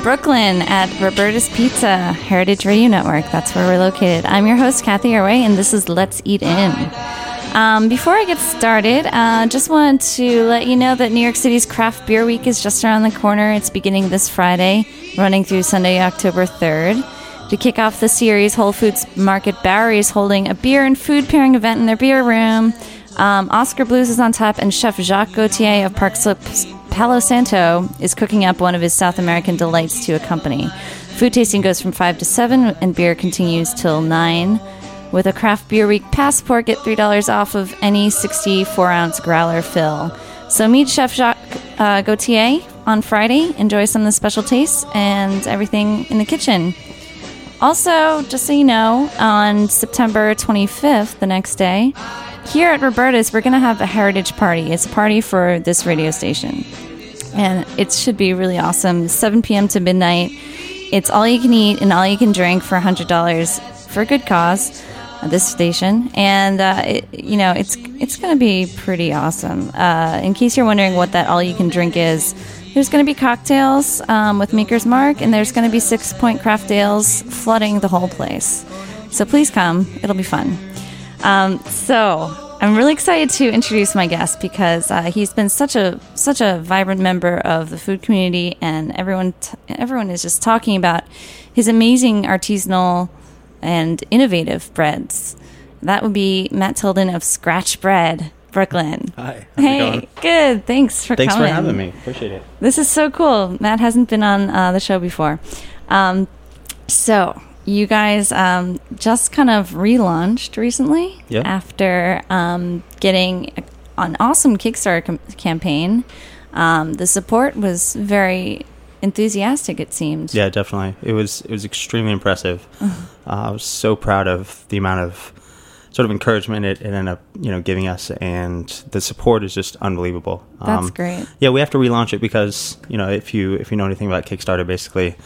Brooklyn at Roberta's Pizza, Heritage Radio Network. That's where we're located. I'm your host, Kathy Arway, and this is Let's Eat In. Um, before I get started, uh, just wanted to let you know that New York City's Craft Beer Week is just around the corner. It's beginning this Friday, running through Sunday, October 3rd. To kick off the series, Whole Foods Market Bowery is holding a beer and food pairing event in their beer room. Um, Oskar Blues is on tap, and Chef Jacques Gauthier of Park Slopes Palo Santo is cooking up one of his South American delights to accompany. Food tasting goes from 5 to 7, and beer continues till 9. With a craft beer week passport, get $3 off of any 64 ounce growler fill. So meet Chef Jacques uh, Gauthier on Friday. Enjoy some of the special tastes and everything in the kitchen. Also, just so you know, on September 25th, the next day, here at Roberta's, we're going to have a heritage party. It's a party for this radio station. And it should be really awesome. 7 p.m. to midnight. It's all you can eat and all you can drink for $100 for a good cause this station. And, uh, it, you know, it's, it's going to be pretty awesome. Uh, in case you're wondering what that all you can drink is, there's going to be cocktails um, with Maker's Mark, and there's going to be Sixpoint craft ales flooding the whole place. So please come, it'll be fun. Um, so I'm really excited to introduce my guest because uh, he's been such a such a vibrant member of the food community, and everyone t- everyone is just talking about his amazing artisanal and innovative breads. That would be Matt Tilden of Scratch Bread. Brooklyn. Hi. Hey, good. Thanks for coming. Thanks coming. for having me. Appreciate it. This is so cool. Matt hasn't been on uh, the show before. Um, so, you guys um, just kind of relaunched recently Yeah. after um, getting an awesome Kickstarter com- campaign. Um, the support was very enthusiastic, it seemed. Yeah, definitely. It was it was extremely impressive. Uh-huh. Uh, I was so proud of the amount of sort of encouragement it, it ended up you know giving us, and the support is just unbelievable. Um, That's great. Yeah, we have to relaunch it because you know if you if you know anything about Kickstarter, basically.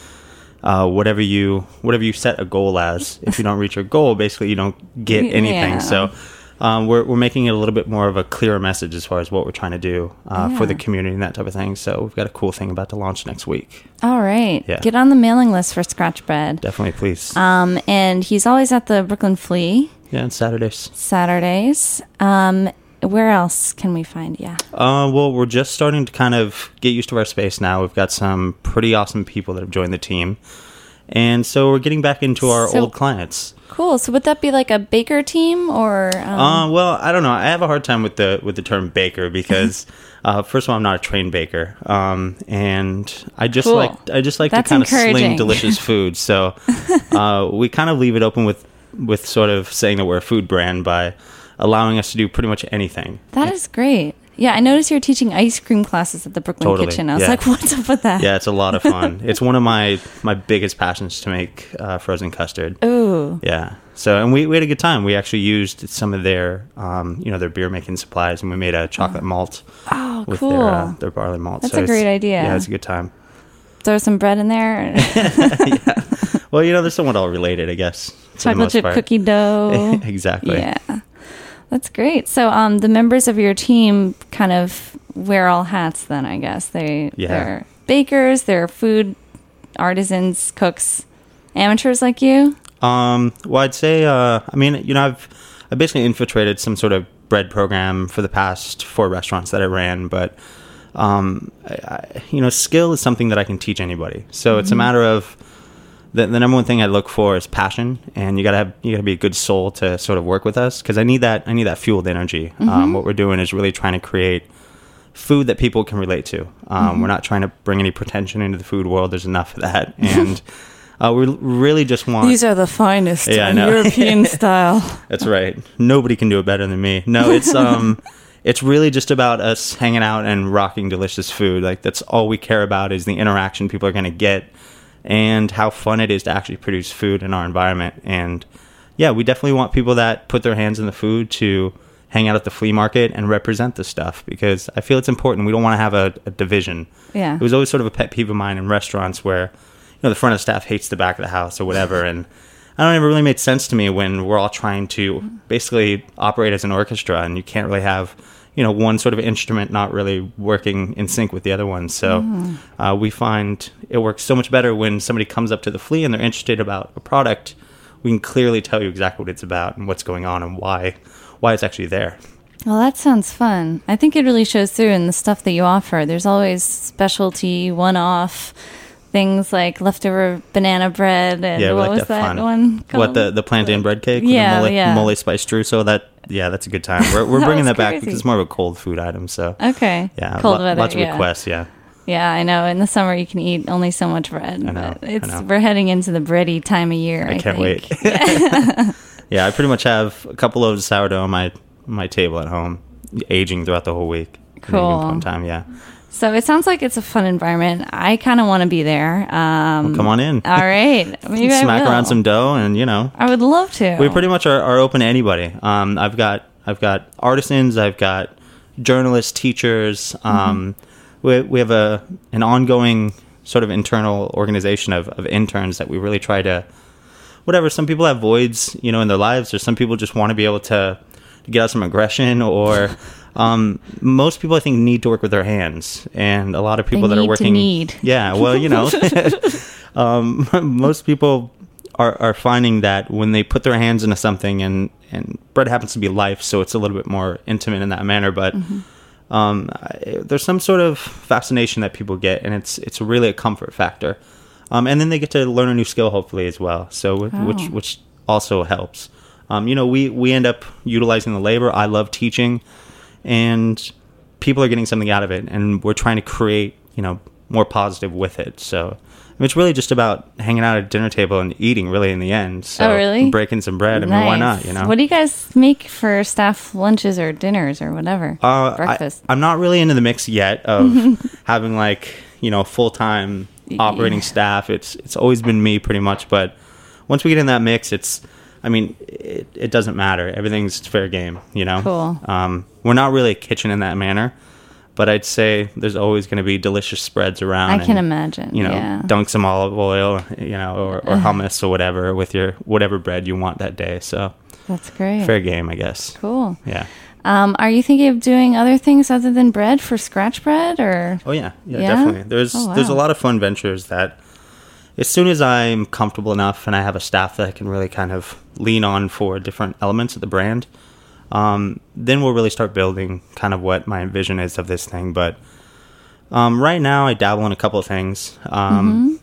Uh, whatever you whatever you set a goal as, if you don't reach your goal, basically you don't get anything. Yeah. So um, we're we're making it a little bit more of a clearer message as far as what we're trying to do uh, for the community and that type of thing. So we've got a cool thing about to launch next week. All right. Yeah. Get on the mailing list for Scratch Bread. Definitely, please. Um, and he's always at the Brooklyn Flea yeah, and Saturdays. Saturdays. Um, where else can we find you? Uh, well, we're just starting to kind of get used to our space now. We've got some pretty awesome people that have joined the team. And so we're getting back into our So- old clients. Cool. So would that be like a baker team or? Um, Uh, well, I don't know. I have a hard time with the with the term baker because, uh, first of all, I'm not a trained baker, um, and I just Cool. like I just like That's to kind of sling delicious food. So uh, we kind of leave it open with with sort of saying that we're a food brand by allowing us to do pretty much anything. that is great. Yeah, I noticed you're teaching ice cream classes at the Brooklyn Totally, Kitchen. I was yeah. like, what's up with that? Yeah, it's a lot of fun. it's one of my my biggest passions to make uh, frozen custard. Ooh. Yeah. So and we, we had a good time. We actually used some of their um, you know their beer making supplies and we made a chocolate malt Oh, with cool. their uh, their barley malt. That's So a great idea. Yeah, it's a good time. Throw some bread in there. yeah. Well, you know, they're somewhat all related, I guess. Chocolate chip cookie dough. exactly. Yeah. That's great. So um, the members of your team kind of wear all hats then, I guess. They, Yeah. They're bakers, they're food artisans, cooks, amateurs like you. Um, well, I'd say, uh, I mean, you know, I've I basically infiltrated some sort of bread program for the past four restaurants that I ran, but um, I, I, you know, skill is something that I can teach anybody. So it's a matter of the, the number one thing I look for is passion, and you gotta have you gotta be a good soul to sort of work with us because I need that I need that fueled energy. Um, what we're doing is really trying to create food that people can relate to. Um, We're not trying to bring any pretension into the food world. There's enough of that, and uh, we really just want These are the finest Yeah, in. European style. That's right. Nobody can do it better than me. No, it's um it's really just about us hanging out and rocking delicious food. Like that's all we care about is the interaction people are going to get and how fun it is to actually produce food in our environment. And yeah, we definitely want people that put their hands in the food to hang out at the flea market and represent the stuff because I feel it's important. We don't want to have a, a division. Yeah. It was always sort of a pet peeve of mine in restaurants where, you know, the front of the staff hates the back of the house or whatever. and I don't know, it really made sense to me when we're all trying to basically operate as an orchestra and you can't really have, you know one sort of instrument not really working in sync with the other one. So Mm. uh, we find it works so much better when somebody comes up to the flea and they're interested about a product. We can clearly tell you exactly what it's about and what's going on and why why it's actually there. Well, that sounds fun. I think it really shows through in the stuff that you offer. There's always specialty, one off things like leftover banana bread and Yeah, what like was that that one What the the plantain bread cake? Yeah, the mole, yeah. mole spice streusel. That yeah, that's a good time. We're we're That bringing that back because it's more of a cold food item. So Okay. yeah, Cold lo- weather. lots of yeah. requests. Yeah, Yeah, I know. In the summer, you can eat only so much bread. I know, but I it's know. we're heading into the bready time of year. I, I can't think. wait. yeah, I pretty much have a couple of sourdough on my my table at home, aging throughout the whole week. at any Cool. point in time. Yeah, So it sounds like it's a fun environment. I kind of want to be there. Um, come on in. All right. Maybe Smack around some dough, and you know, I would love to. we pretty much are, are open to anybody. Um, I've got I've got artisans, I've got journalists, teachers. Um, we we have a an ongoing sort of internal organization of, of interns that we really try to whatever. Some people have voids, you know, in their lives, or some people just want to be able to get out some aggression, or um, most people I think need to work with their hands, and a lot of people that need are working. need. Yeah, well, you know, um, most people are, are finding that when they put their hands into something and, and bread happens to be life, so it's a little bit more intimate in that manner. But um, I, there's some sort of fascination that people get, and it's it's really a comfort factor. Um, and then they get to learn a new skill, hopefully as well. So wh- which Oh. which also helps. Um, you know, we we end up utilizing the labor. I love teaching, and people are getting something out of it, and we're trying to create you know more positive with it. So. I mean, it's really just about hanging out at a dinner table and eating, really, in the end. So, Oh, really? Breaking some bread. I mean, why not? You know. What do you guys make for staff lunches or dinners or whatever? Uh, Breakfast. I, am not really into the mix yet of having like you know full time operating staff. It's it's always been me pretty much, but once we get in that mix, it's I mean it, it doesn't matter. Everything's fair game. You know. Cool. Um, we're not really a kitchen in that manner, but I'd say there's always going to be delicious spreads around. I can imagine. You know, yeah. dunk some olive oil, you know, or, or hummus or whatever with your whatever bread you want that day. So That's great. fair game, I guess. Cool. Yeah. Um, are you thinking of doing other things other than bread for scratch bread or? Oh yeah, yeah, Yeah? definitely. There's Oh, there's a lot of fun ventures that as soon as I'm comfortable enough and I have a staff that I can really kind of lean on for different elements of the brand, um, then we'll really start building kind of what my vision is of this thing. But um, right now, I dabble in a couple of things. Um,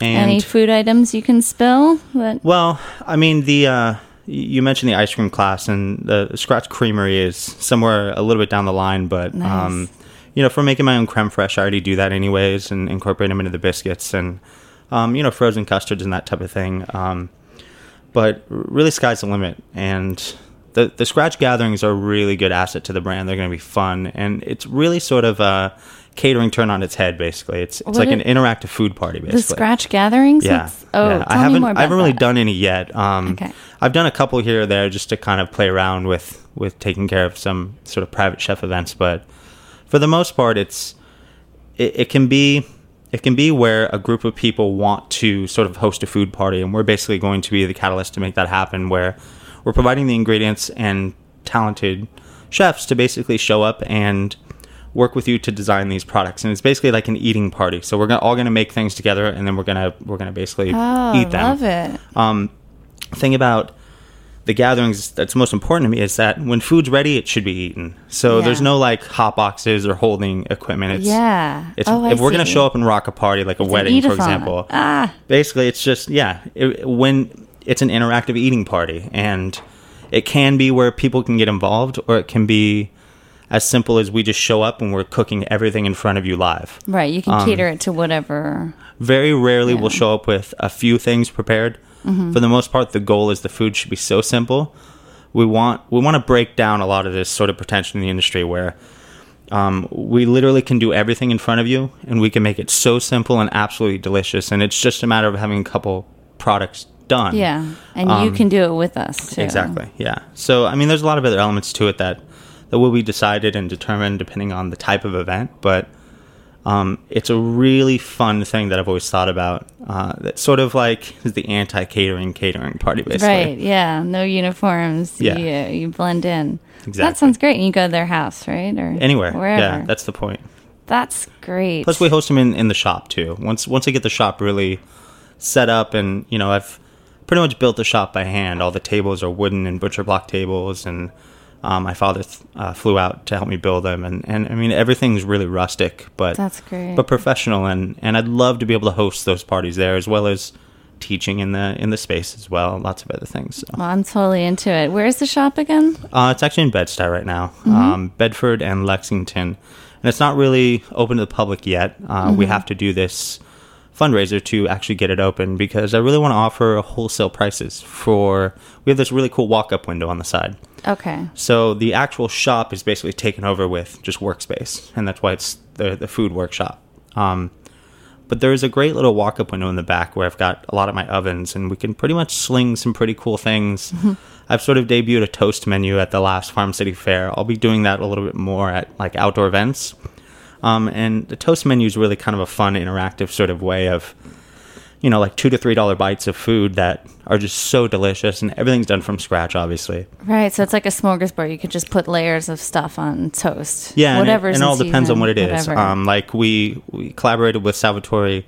And Any food items you can spill? That well, I mean the uh, you mentioned the ice cream class, and the Scratch Creamery is somewhere a little bit down the line, but um, Nice. you know, for making my own creme fraiche, I already do that anyways, and incorporate them into the biscuits and um, you know, frozen custards and that type of thing. Um, but really, sky's the limit, and the the Scratch gatherings are a really good asset to the brand. They're going to be fun, and it's really sort of a catering turn on its head. Basically, it's it's What like an interactive food party. Basically, the scratch gatherings. yeah. That's- Oh, yeah. tell I me haven't more about I haven't really that. done any yet. Um, Okay. I've done a couple here or there just to kind of play around with with taking care of some sort of private chef events, but for the most part, it's it, it can be it can be where a group of people want to sort of host a food party, and we're basically going to be the catalyst to make that happen. Where we're providing the ingredients and talented chefs to basically show up and work with you to design these products and it's basically like an eating party so we're gonna, all going to make things together and then we're going to we're going to basically Oh, eat them I love it. um, thing about the gatherings that's most important to me is that when food's ready, it should be eaten. So Yeah. there's no like hot boxes or holding equipment. It's, Yeah. It's, Oh, I if we're gonna show up and rock a party like a It's wedding, for example, Ah, basically it's just yeah. It, when it's an interactive eating party, and it can be where people can get involved, or it can be as simple as we just show up and we're cooking everything in front of you live. right. You can Um, cater it to whatever. Very rarely Yeah. we'll show up with a few things prepared. For the most part, the goal is the food should be so simple. We want we want to break down a lot of this sort of pretension in the industry where um, we literally can do everything in front of you, and we can make it so simple and absolutely delicious. And it's just a matter of having a couple products done. Yeah, and you Um, can do it with us too. Exactly. Yeah. So I mean, there's a lot of other elements to it that that will be decided and determined depending on the type of event. But Um, it's a really fun thing that I've always thought about. Uh, that sort of like is the anti-catering catering party, basically. Right. Yeah. No uniforms. Yeah. You, you blend in. Exactly. That sounds great. And you go to their house, right? Or Anywhere. Wherever. Yeah, that's the point. That's great. Plus, we host them in, in the shop too. Once once I get the shop really set up, and you know, I've pretty much built the shop by hand. All the tables are wooden and butcher block tables, and um, my father th- uh, flew out to help me build them. And, and I mean, everything's really rustic, but That's great. but professional. And, and I'd love to be able to host those parties there, as well as teaching in the in the space as well. Lots of other things. So. well, I'm totally into it. Where's the shop again? Uh, it's actually in Bed-Stuy right now, Mm-hmm. um, Bedford and Lexington, and it's not really open to the public yet. Uh, Mm-hmm. We have to do this fundraiser to actually get it open because I really want to offer wholesale prices for. We have this really cool walk-up window on the side, Okay. so the actual shop is basically taken over with just workspace, and that's why it's the the food workshop. Um, but there is a great little walk-up window in the back where I've got a lot of my ovens, and we can pretty much sling some pretty cool things. I've sort of debuted a toast menu at the last Farm City Fair. I'll be doing that a little bit more at like outdoor events. Um, and the toast menu is really kind of a fun, interactive sort of way of, you know, like two to three dollar bites of food that are just so delicious, and everything's done from scratch, obviously. Right. So it's like a smorgasbord. You could just put layers of stuff on toast. Yeah, and it, and it all depends on what it is. Um, like we we collaborated with Salvatore,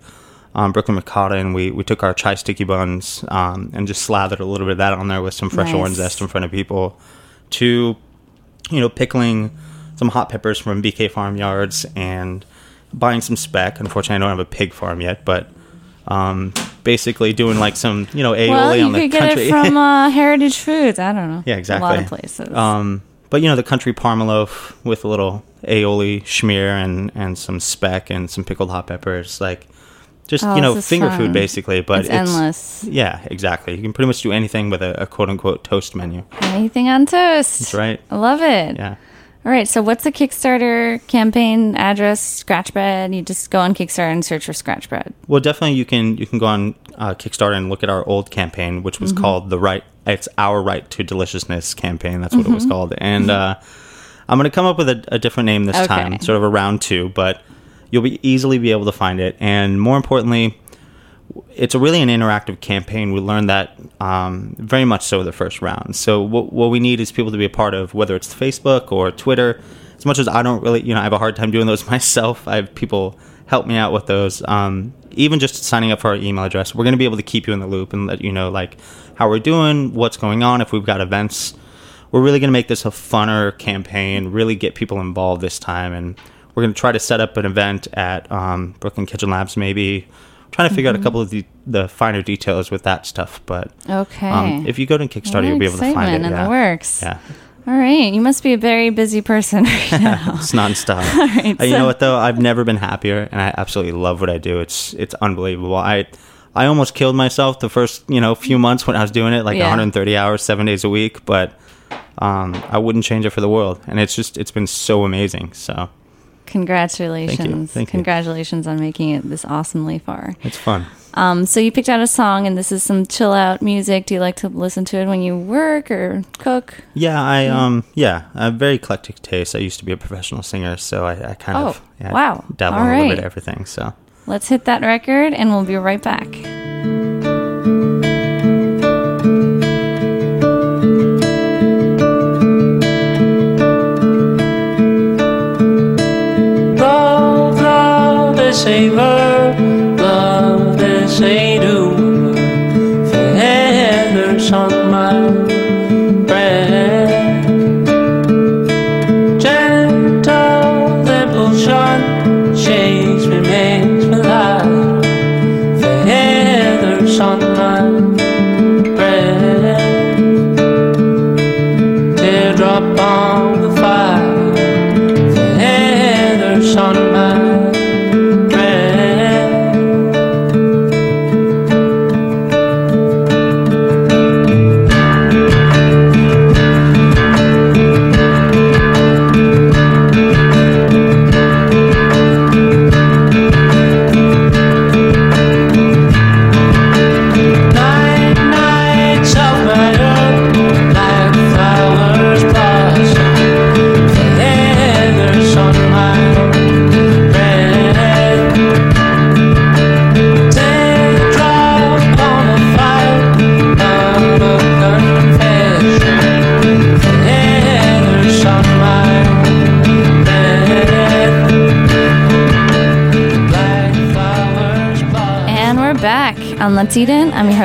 um, Brooklyn ricotta, and we we took our chai sticky buns um, and just slathered a little bit of that on there with some fresh Nice. orange zest in front of people, to you know pickling some hot peppers from BK Farm Yards and buying some speck. Unfortunately, I don't have a pig farm yet, but. Um, basically doing like some, you know, aioli well, you on the could get country. it from uh, Heritage Foods. I don't know. Yeah, exactly. A lot of places. Um, but you know, the country parma loaf with a little aioli schmear and and some speck and some pickled hot peppers, like just Oh, you know, finger fun. food basically. But it's, endless. Yeah, exactly. You can pretty much do anything with a, a quote unquote toast menu. Anything on toast. That's right. I love it. Yeah. All right. So, what's the Kickstarter campaign address? Scratch bread. You just go on Kickstarter and search for scratch bread. Well, definitely you can you can go on uh, Kickstarter and look at our old campaign, which Mm-hmm. was called the right. It's our right to deliciousness campaign. That's what it was Mm-hmm. called. And uh, I'm going to come up with a, a different name this Okay. time, sort of a round two, but you'll be easily be able to find it. And more importantly, it's really an interactive campaign. We learned that um, very much so the first round. So what, what we need is people to be a part of, whether it's Facebook or Twitter. As much as I don't really, you know, I have a hard time doing those myself. I have people help me out with those. Um, even just signing up for our email address, we're going to be able to keep you in the loop and let you know like how we're doing, what's going on, if we've got events. We're really going to make this a funner campaign. Really get people involved this time, and we're going to try to set up an event at um, Brooklyn Kitchen Labs, maybe trying to figure out a couple of the, the finer details with that stuff. But Okay. um, if you go to Kickstarter, you'll be able to find it. in Yeah. the works. Yeah, All right. You must be a very busy person right now. it's nonstop. right, Uh, you know what though? I've never been happier, and I absolutely love what I do. It's it's unbelievable. I I almost killed myself the first you know few months when I was doing it, like Yeah. 130 hours, seven days a week. But um, I wouldn't change it for the world, and it's just it's been so amazing. So Congratulations. Thank you. Congratulations on making it this awesomely far. it's fun. Um, so you picked out a song, and this is some chill out music. Do you like to listen to it when you work or cook? Yeah, I um yeah, I have very eclectic taste. I used to be a professional singer, so I, I kind Oh, of yeah, wow. dabble All a little bit of everything. So Let's hit that record, and we'll be right back. Love, they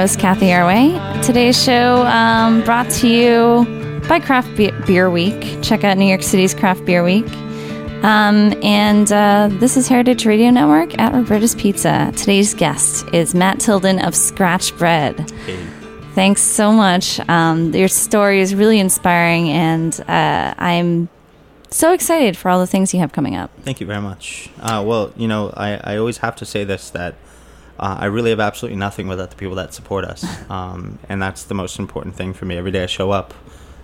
host, Kathy Arway. Today's show um, brought to you by Craft Be- Beer Week. Check out New York City's Craft Beer Week. Um, and uh, this is Heritage Radio Network at Roberta's Pizza. Today's guest is Matt Tilden of Scratch Bread. Thanks so much. Um, your story is really inspiring, and uh, I'm so excited for all the things you have coming up. Thank you very much. Uh, well, you know, I, I always have to say this that uh, I really have absolutely nothing without the people that support us, um, and that's the most important thing for me. Every day I show up,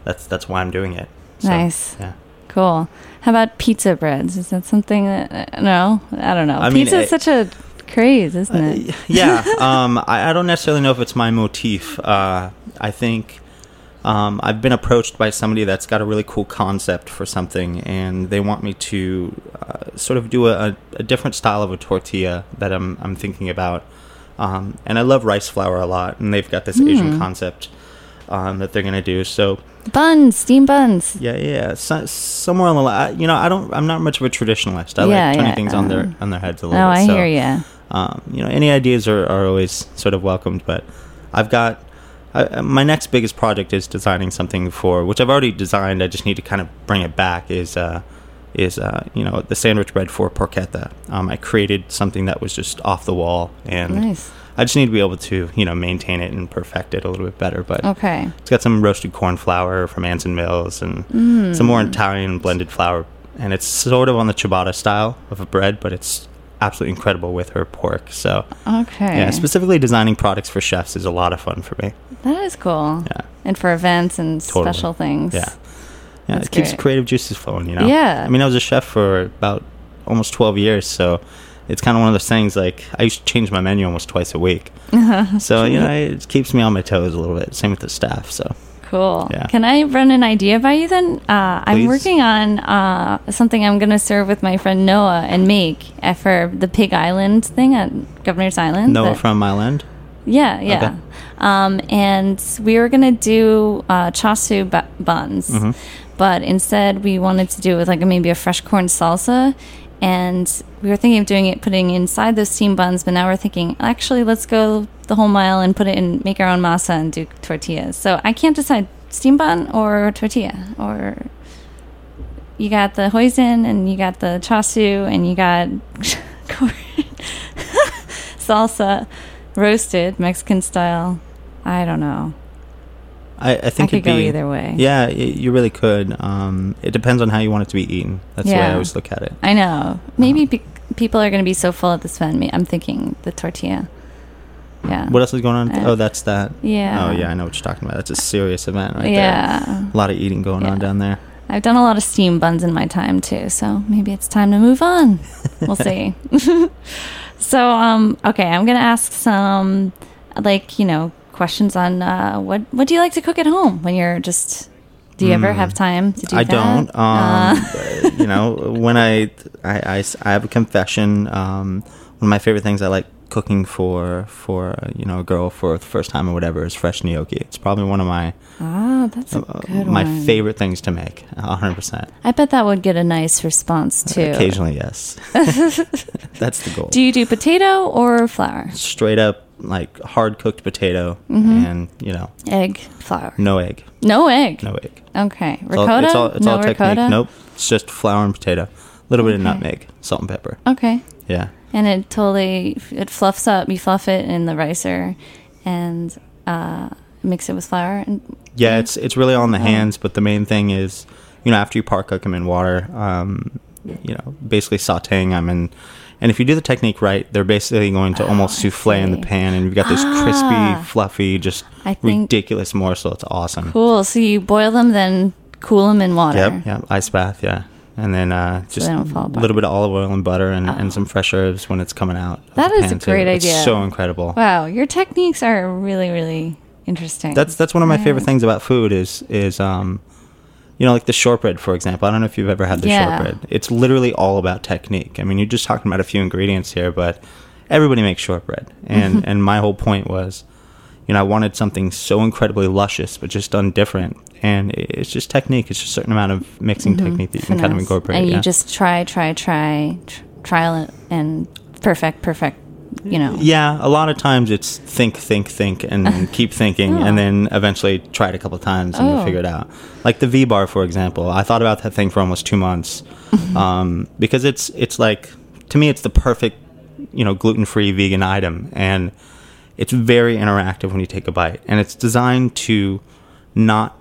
that's that's why I'm doing it. So, Nice. Yeah. Cool. How about pizza breads? Is that something that uh, no? I don't know. I pizza I- is such a craze, isn't it? yeah. Um, I, I don't necessarily know if it's my motif. Uh, I think um, I've been approached by somebody that's got a really cool concept for something, and they want me to uh, sort of do a, a different style of a tortilla that I'm, I'm thinking about. Um, and I love rice flour a lot, and they've got this Asian concept um, that they're going to do. So buns, steam buns. yeah, yeah, so, somewhere on the line, you know, I don't, I'm not much of a traditionalist. I Yeah, like turning yeah, things on their on their heads a little. bit. I so, hear you. um, you know, any ideas are, are always sort of welcomed. But I've got I, my next biggest project is designing something for which I've already designed. I just need to kind of bring it back. Is uh, is uh, you know the sandwich bread for porchetta. Um, I created something that was just off the wall, and Nice. I just need to be able to you know maintain it and perfect it a little bit better. But Okay. it's got some roasted corn flour from Anson Mills and Mm. some more Italian blended flour. And it's sort of on the ciabatta style of a bread, but it's absolutely incredible with her pork. So, Okay. yeah, specifically designing products for chefs is a lot of fun for me. that is cool. Yeah. And for events and Totally. special things. Yeah. Yeah, That's it keeps great. creative juices flowing, you know? Yeah. I mean, I was a chef for about almost 12 years, so it's kind of one of those things like I used to change my menu almost twice a week. so, you know, it keeps me on my toes a little bit. Same with the staff, so. Cool. Yeah. Can I run an idea by you then? Uh, I'm working on uh, something I'm going to serve with my friend Noah and make for the Pig Island thing at Governor's Island. Noah that- from End? Yeah, yeah. Okay. Um, and we were gonna do uh, chasu bu- buns, Mm-hmm. but instead we wanted to do it with like maybe a fresh corn salsa. And we were thinking of doing it, putting inside those steam buns. But now we're thinking, actually, let's go the whole mile and put it in, make our own masa and do tortillas. So I can't decide steam bun or tortilla. Or you got the hoisin and you got the chasu and you got salsa roasted Mexican style. I don't know. I, I think could it'd go be, either way. Yeah, y- you really could. Um, it depends on how you want it to be eaten. That's the way I always look at it. I know. Maybe pe- people are going to be so full at this event. Me- I'm thinking the tortilla. Yeah. What else is going on? Uh, oh, that's that. Yeah. Oh, yeah, I know what you're talking about. That's a serious event right there. yeah. A lot of eating going on down there. I've done a lot of steam buns in my time too, so maybe it's time to move on. We'll see. so, um, okay, I'm gonna ask some, like, you know, questions on uh, what what do you like to cook at home when you're just. Do you ever have time to do. I that? don't. Um, Uh, uh, you know, when I I I have a confession. Um, one of my favorite things I like cooking for for uh, you know a girl for the first time or whatever is fresh gnocchi. It's probably one of my ah, that's uh, my one. favorite things to make. hundred percent. I bet that would get a nice response too. Occasionally, yes. That's the goal. Do you do potato or flour? Straight up like hard cooked potato Mm-hmm. and you know Egg, flour. no egg, No egg. no egg. Okay. It's all- Ricotta? It's all, it's no all technique. ricotta? Nope. It's just flour and potato. A little bit of nutmeg, salt and pepper. Okay. Yeah. And it totally it fluffs up. You fluff it in the ricer and uh, mix it with flour. And Yeah, it's it's really on the Oh. hands, but the main thing is, you know, after you par cook them in water, um, you know, basically sautéing them, and and if you do the technique right, they're basically going to almost Oh, I souffle in the pan, and you've got this Ah. crispy, fluffy, just ridiculous morsel. It's awesome. cool. So you boil them, then cool them in water. Yep, yep, ice bath, yeah, and then uh, just they a don't fall apart. little bit of olive oil and butter, and, Oh. and some fresh herbs when it's coming out. That is a pan, too. great It's idea. so incredible. Wow, your techniques are really, really interesting. That's that's one of my favorite things about food is is um, you know, like the shortbread, for example. I don't know if you've ever had the Yeah. shortbread. It's literally all about technique. I mean, you're just talking about a few ingredients here, but everybody makes shortbread, and and my whole point was, you know, I wanted something so incredibly luscious, but just done different. And it's just technique. It's just a certain amount of mixing technique that you can kind of incorporate. Mm-hmm. And you yeah. just try, try, try, tr- trial it and perfect, perfect you know. Yeah, a lot of times it's think, think, think, and keep thinking, Oh. and then eventually try it a couple of times and Oh. figure it out. Like the V bar, for example, I thought about that thing for almost two months um, because it's it's like to me it's the perfect you know gluten free vegan item, and it's very interactive when you take a bite, and it's designed to not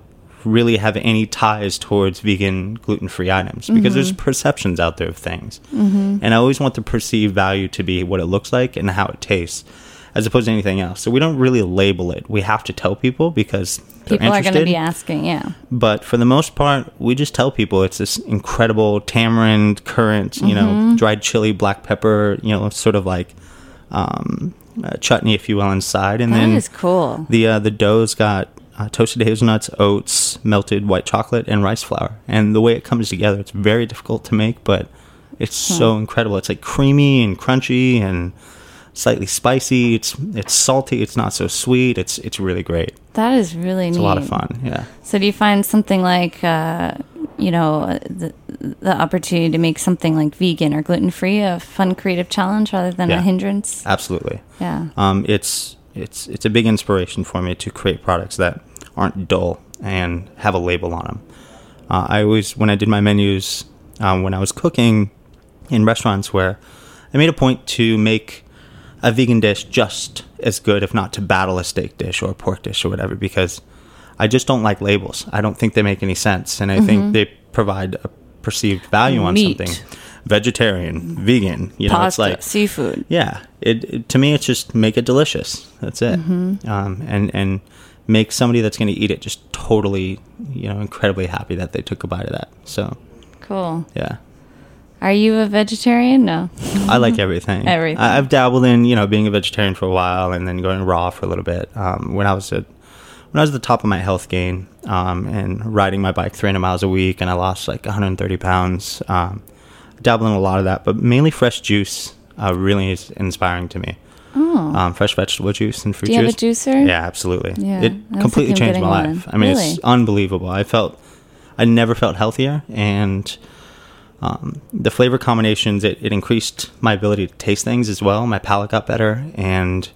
really have any ties towards vegan gluten free items because there's perceptions out there of things. And i always want the perceived value to be what it looks like and how it tastes as opposed to anything else. So we don't really label it. We have to tell people because People are going to be asking, yeah. but for the most part we just tell people it's this incredible tamarind currant you know dried chili black pepper you know sort of like um, uh, chutney if you will inside. And That then is cool. the uh, the dough's got uh, toasted hazelnuts, oats, melted white chocolate, and rice flour. And the way it comes together, it's very difficult to make, but it's so incredible. It's like creamy and crunchy and slightly spicy. It's it's salty. It's not so sweet. It's it's really great. That is really It's neat. a lot of fun. Yeah. So do you find something like, uh, you know, uh, the, the opportunity to make something like vegan or gluten free a fun creative challenge rather than a hindrance? Absolutely. Yeah. Um, it's it's it's a big inspiration for me to create products that aren't dull and have a label on them. Uh, I always, when I did my menus, um, when I was cooking in restaurants, where I made a point to make a vegan dish just as good, if not to battle a steak dish or a pork dish or whatever, because I just don't like labels. I don't think they make any sense, and I think they provide a perceived value on Meat. something. Vegetarian, vegan, you know, Pasta, it's like seafood. yeah, it, it to me it's just make it delicious. That's it. Mm-hmm. Um, and and make somebody that's going to eat it just totally, you know, incredibly happy that they took a bite of that. So Cool. yeah, Are you a vegetarian? No. I like everything. Everything. I, I've dabbled in you know being a vegetarian for a while and then going raw for a little bit. Um, when I was at when I was at the top of my health gain um, and riding my bike 300 miles a week, and I lost like 130 pounds. Um, dabble in a lot of that, but mainly fresh juice uh, really is inspiring to me. Oh. um, fresh vegetable juice and fruit Do you have a juice. juicer? Yeah, absolutely. Yeah, it I was completely thinking of changed my life. one. I mean, Really? it's unbelievable. I felt, I never felt healthier, and um, the flavor combinations it, it increased my ability to taste things as well. My palate got better, and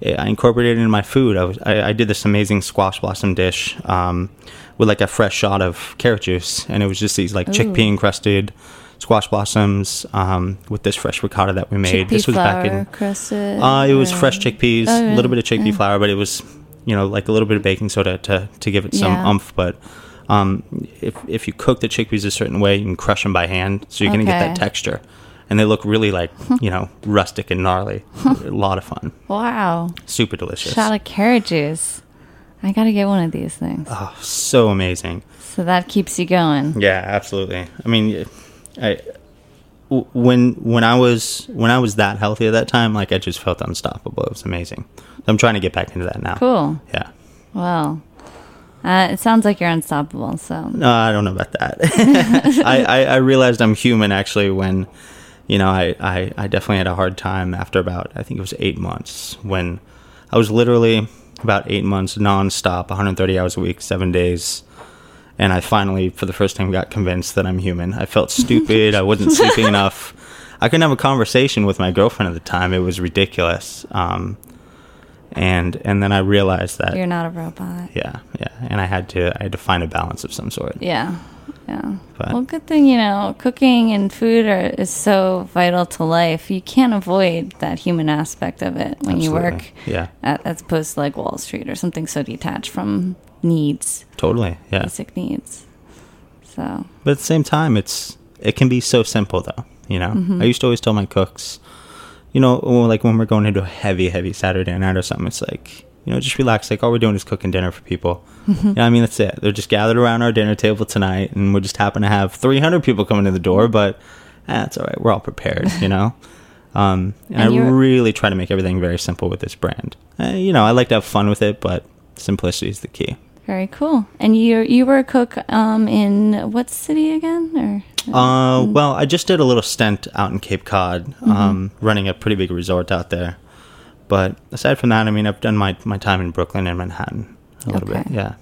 it, I incorporated it in my food. I was I, I did this amazing squash blossom dish um, with like a fresh shot of carrot juice, and it was just these like chickpea encrusted squash blossoms um, with this fresh ricotta that we made. Chickpea this was back in crusted. uh, it was fresh chickpeas, Oh, a really? little bit of chickpea flour, but it was, you know, like a little bit of baking soda to, to give it some Yeah. umph. But um, if if you cook the chickpeas a certain way, you can crush them by hand, so you're gonna get that texture, and they look really like you know rustic and gnarly. a lot of fun, Wow. super delicious. Shot of carrot juice. I got to get one of these things. oh, so amazing. So that keeps you going. Yeah, absolutely. I mean, I when when I was when I was that healthy at that time, like I just felt unstoppable. It was amazing. So I'm trying to get back into that now. Cool. Yeah. Well, uh, it sounds like you're unstoppable. So No, I don't know about that. I, I, I realized I'm human actually when, you know, I, I, I definitely had a hard time after about, I think it was eight months when I was literally about eight months nonstop, 130 hours a week, seven days. And I finally, for the first time, got convinced that I'm human. I felt stupid. I wasn't sleeping enough. I couldn't have a conversation with my girlfriend at the time. It was ridiculous. Um, and and then I realized that you're not a robot. yeah, yeah, and I had to I had to find a balance of some sort. Yeah. Yeah. But- well, good thing, you know, cooking and food are, is so vital to life. You can't avoid that human aspect of it when you work Yeah, at, as opposed to like Wall Street or something so detached from needs, totally. Yeah, basic needs. So, but at the same time, it's it can be so simple though. You know, Mm-hmm. I used to always tell my cooks, you know, like when we're going into a heavy, heavy Saturday night or something, it's like you know, just relax. Like all we're doing is cooking dinner for people. Mm-hmm. You know, I mean, that's it. They're just gathered around our dinner table tonight, and we just happen to have 300 people coming to the door, but eh, that's all right. We're all prepared. You know. Um, and, And I really try to make everything very simple with this brand. Uh, you know, I like to have fun with it, but simplicity is the key. very cool. And you you were a cook um, in what city again? Or Uh, well, I just did a little stint out in Cape Cod, um, running a pretty big resort out there. But aside from that, I mean, I've done my, my time in Brooklyn and Manhattan a little bit. Yeah.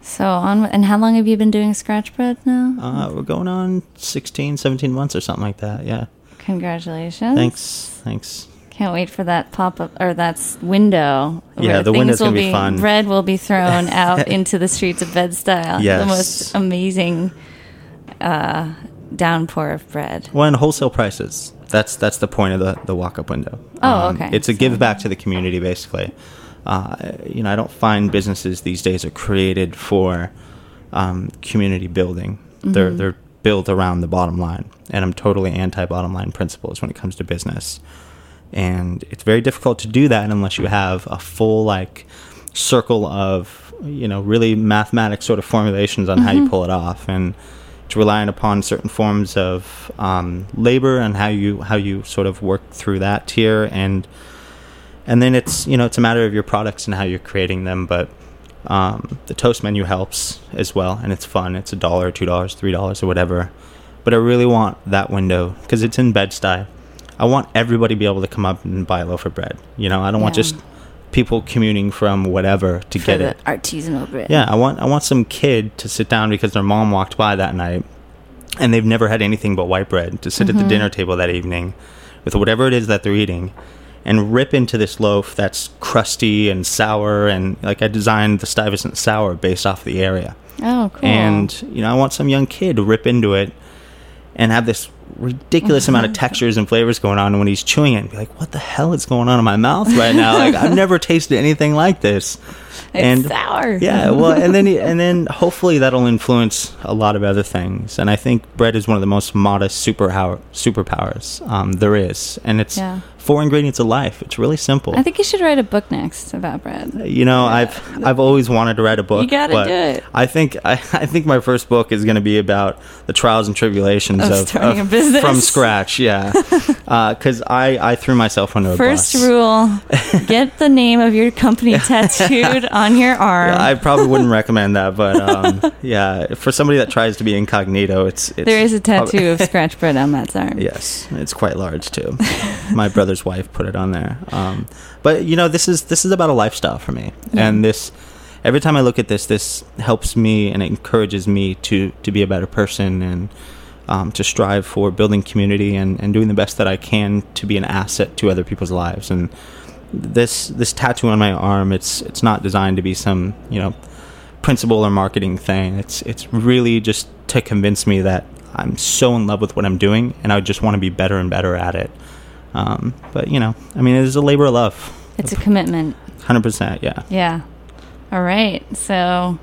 so on. And how long have you been doing scratch bread now? Uh, we're going on 16, 17 months or something like that. Yeah. Congratulations. Thanks. Thanks. Can't wait for that pop up or that window. Yeah, where the things window's will gonna be fun. Bread will be thrown out into the streets of Bed-Stuy. Yes. The most amazing uh, downpour of bread. Well, and wholesale prices. That's that's the point of the, the walk up window. Um, Oh, okay. It's a give back to the community, basically. Uh, you know, I don't find businesses these days are created for um, community building. They're Mm-hmm. they're built around the bottom line, and I'm totally anti bottom line principles when it comes to business. And it's very difficult to do that unless you have a full like circle of you know really mathematic sort of formulations on how Mm-hmm. you pull it off and it's relying upon certain forms of um, labor and how you how you sort of work through that tier. And and then it's you know it's a matter of your products and how you're creating them. But um, the toast menu helps as well and it's fun. It's a dollar two dollars three dollars or whatever. But i really want that window because it's in bed-stuy i want everybody to be able to come up and buy a loaf of bread. You know i don't want just people commuting from whatever to For get the it artisanal bread. yeah, I want I want some kid to sit down because their mom walked by that night and they've never had anything but white bread to sit at the mm-hmm. dinner table that evening with whatever it is that they're eating and rip into this loaf that's crusty and sour and like I designed the Stuyvesant sour based off the area. Oh, cool. And you know, I want some young kid to rip into it and have this ridiculous amount of mm-hmm. textures and flavors going on and when he's chewing it and be like, What the hell is going on in my mouth right now? Like I've never tasted anything like this. It's sour. Yeah, well, and then and then hopefully that'll influence a lot of other things. And I think bread is one of the most modest superpower superpowers um, there is, and it's Yeah. four ingredients of life. It's really simple. I think you should write a book next about bread. you know, I've I've always wanted to write a book. You gotta but do it. I think I, I think my first book is going to be about the trials and tribulations Of of, starting a business. from scratch. Yeah, because I I threw myself under a First rule get the name of your company tattooed on your arm. Yeah, I probably wouldn't recommend that, but um, yeah, for somebody that tries to be incognito, it's, it's there is a prob- tattoo of scratch bread on Matt's arm. yes, it's quite large too. My brother's wife put it on there. Um, but you know, this is this is about a lifestyle for me, Yeah. and this every time I look at this, this helps me and it encourages me to to be a better person and. Um, to strive for building community and, and doing the best that I can to be an asset to other people's lives. And this this tattoo on my arm, it's it's not designed to be some you know principle or marketing thing. It's it's really just to convince me that I'm so in love with what I'm doing, and I just want to be better and better at it. Um, but you know, I mean, it is a labor of love. It's a commitment. Hundred percent, yeah. Yeah. All right. So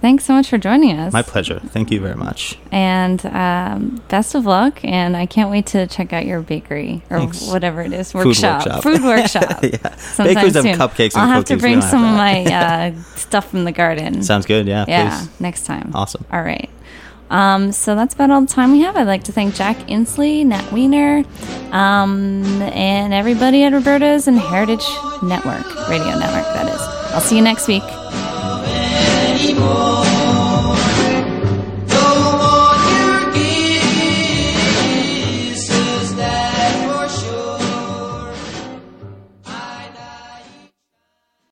thanks so much for joining us. My pleasure. Thank you very much. and um, best of luck. And I can't wait to check out your bakery or Thanks. whatever it is Food workshop. workshop. Food workshop. yeah, bakeries have soon. cupcakes and I'll have to cookies. We bring some of my uh, stuff from the garden. Sounds good. Yeah, yeah, please. next time. Awesome. All right. Um, so that's about all the time we have. I'd like to thank Jack Inslee, Nat Wiener, um, and everybody at Roberta's and Heritage Network, Radio Network, that is. I'll see you next week anymore.